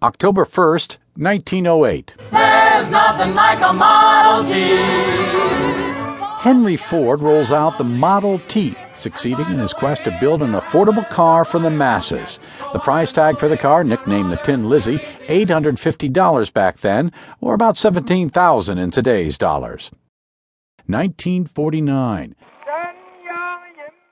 October 1st, 1908. There's nothing like a Model T. Henry Ford rolls out the Model T, succeeding in his quest to build an affordable car for the masses. The price tag for the car, nicknamed the Tin Lizzie, $850 back then, or about 17,000 in today's dollars. 1949.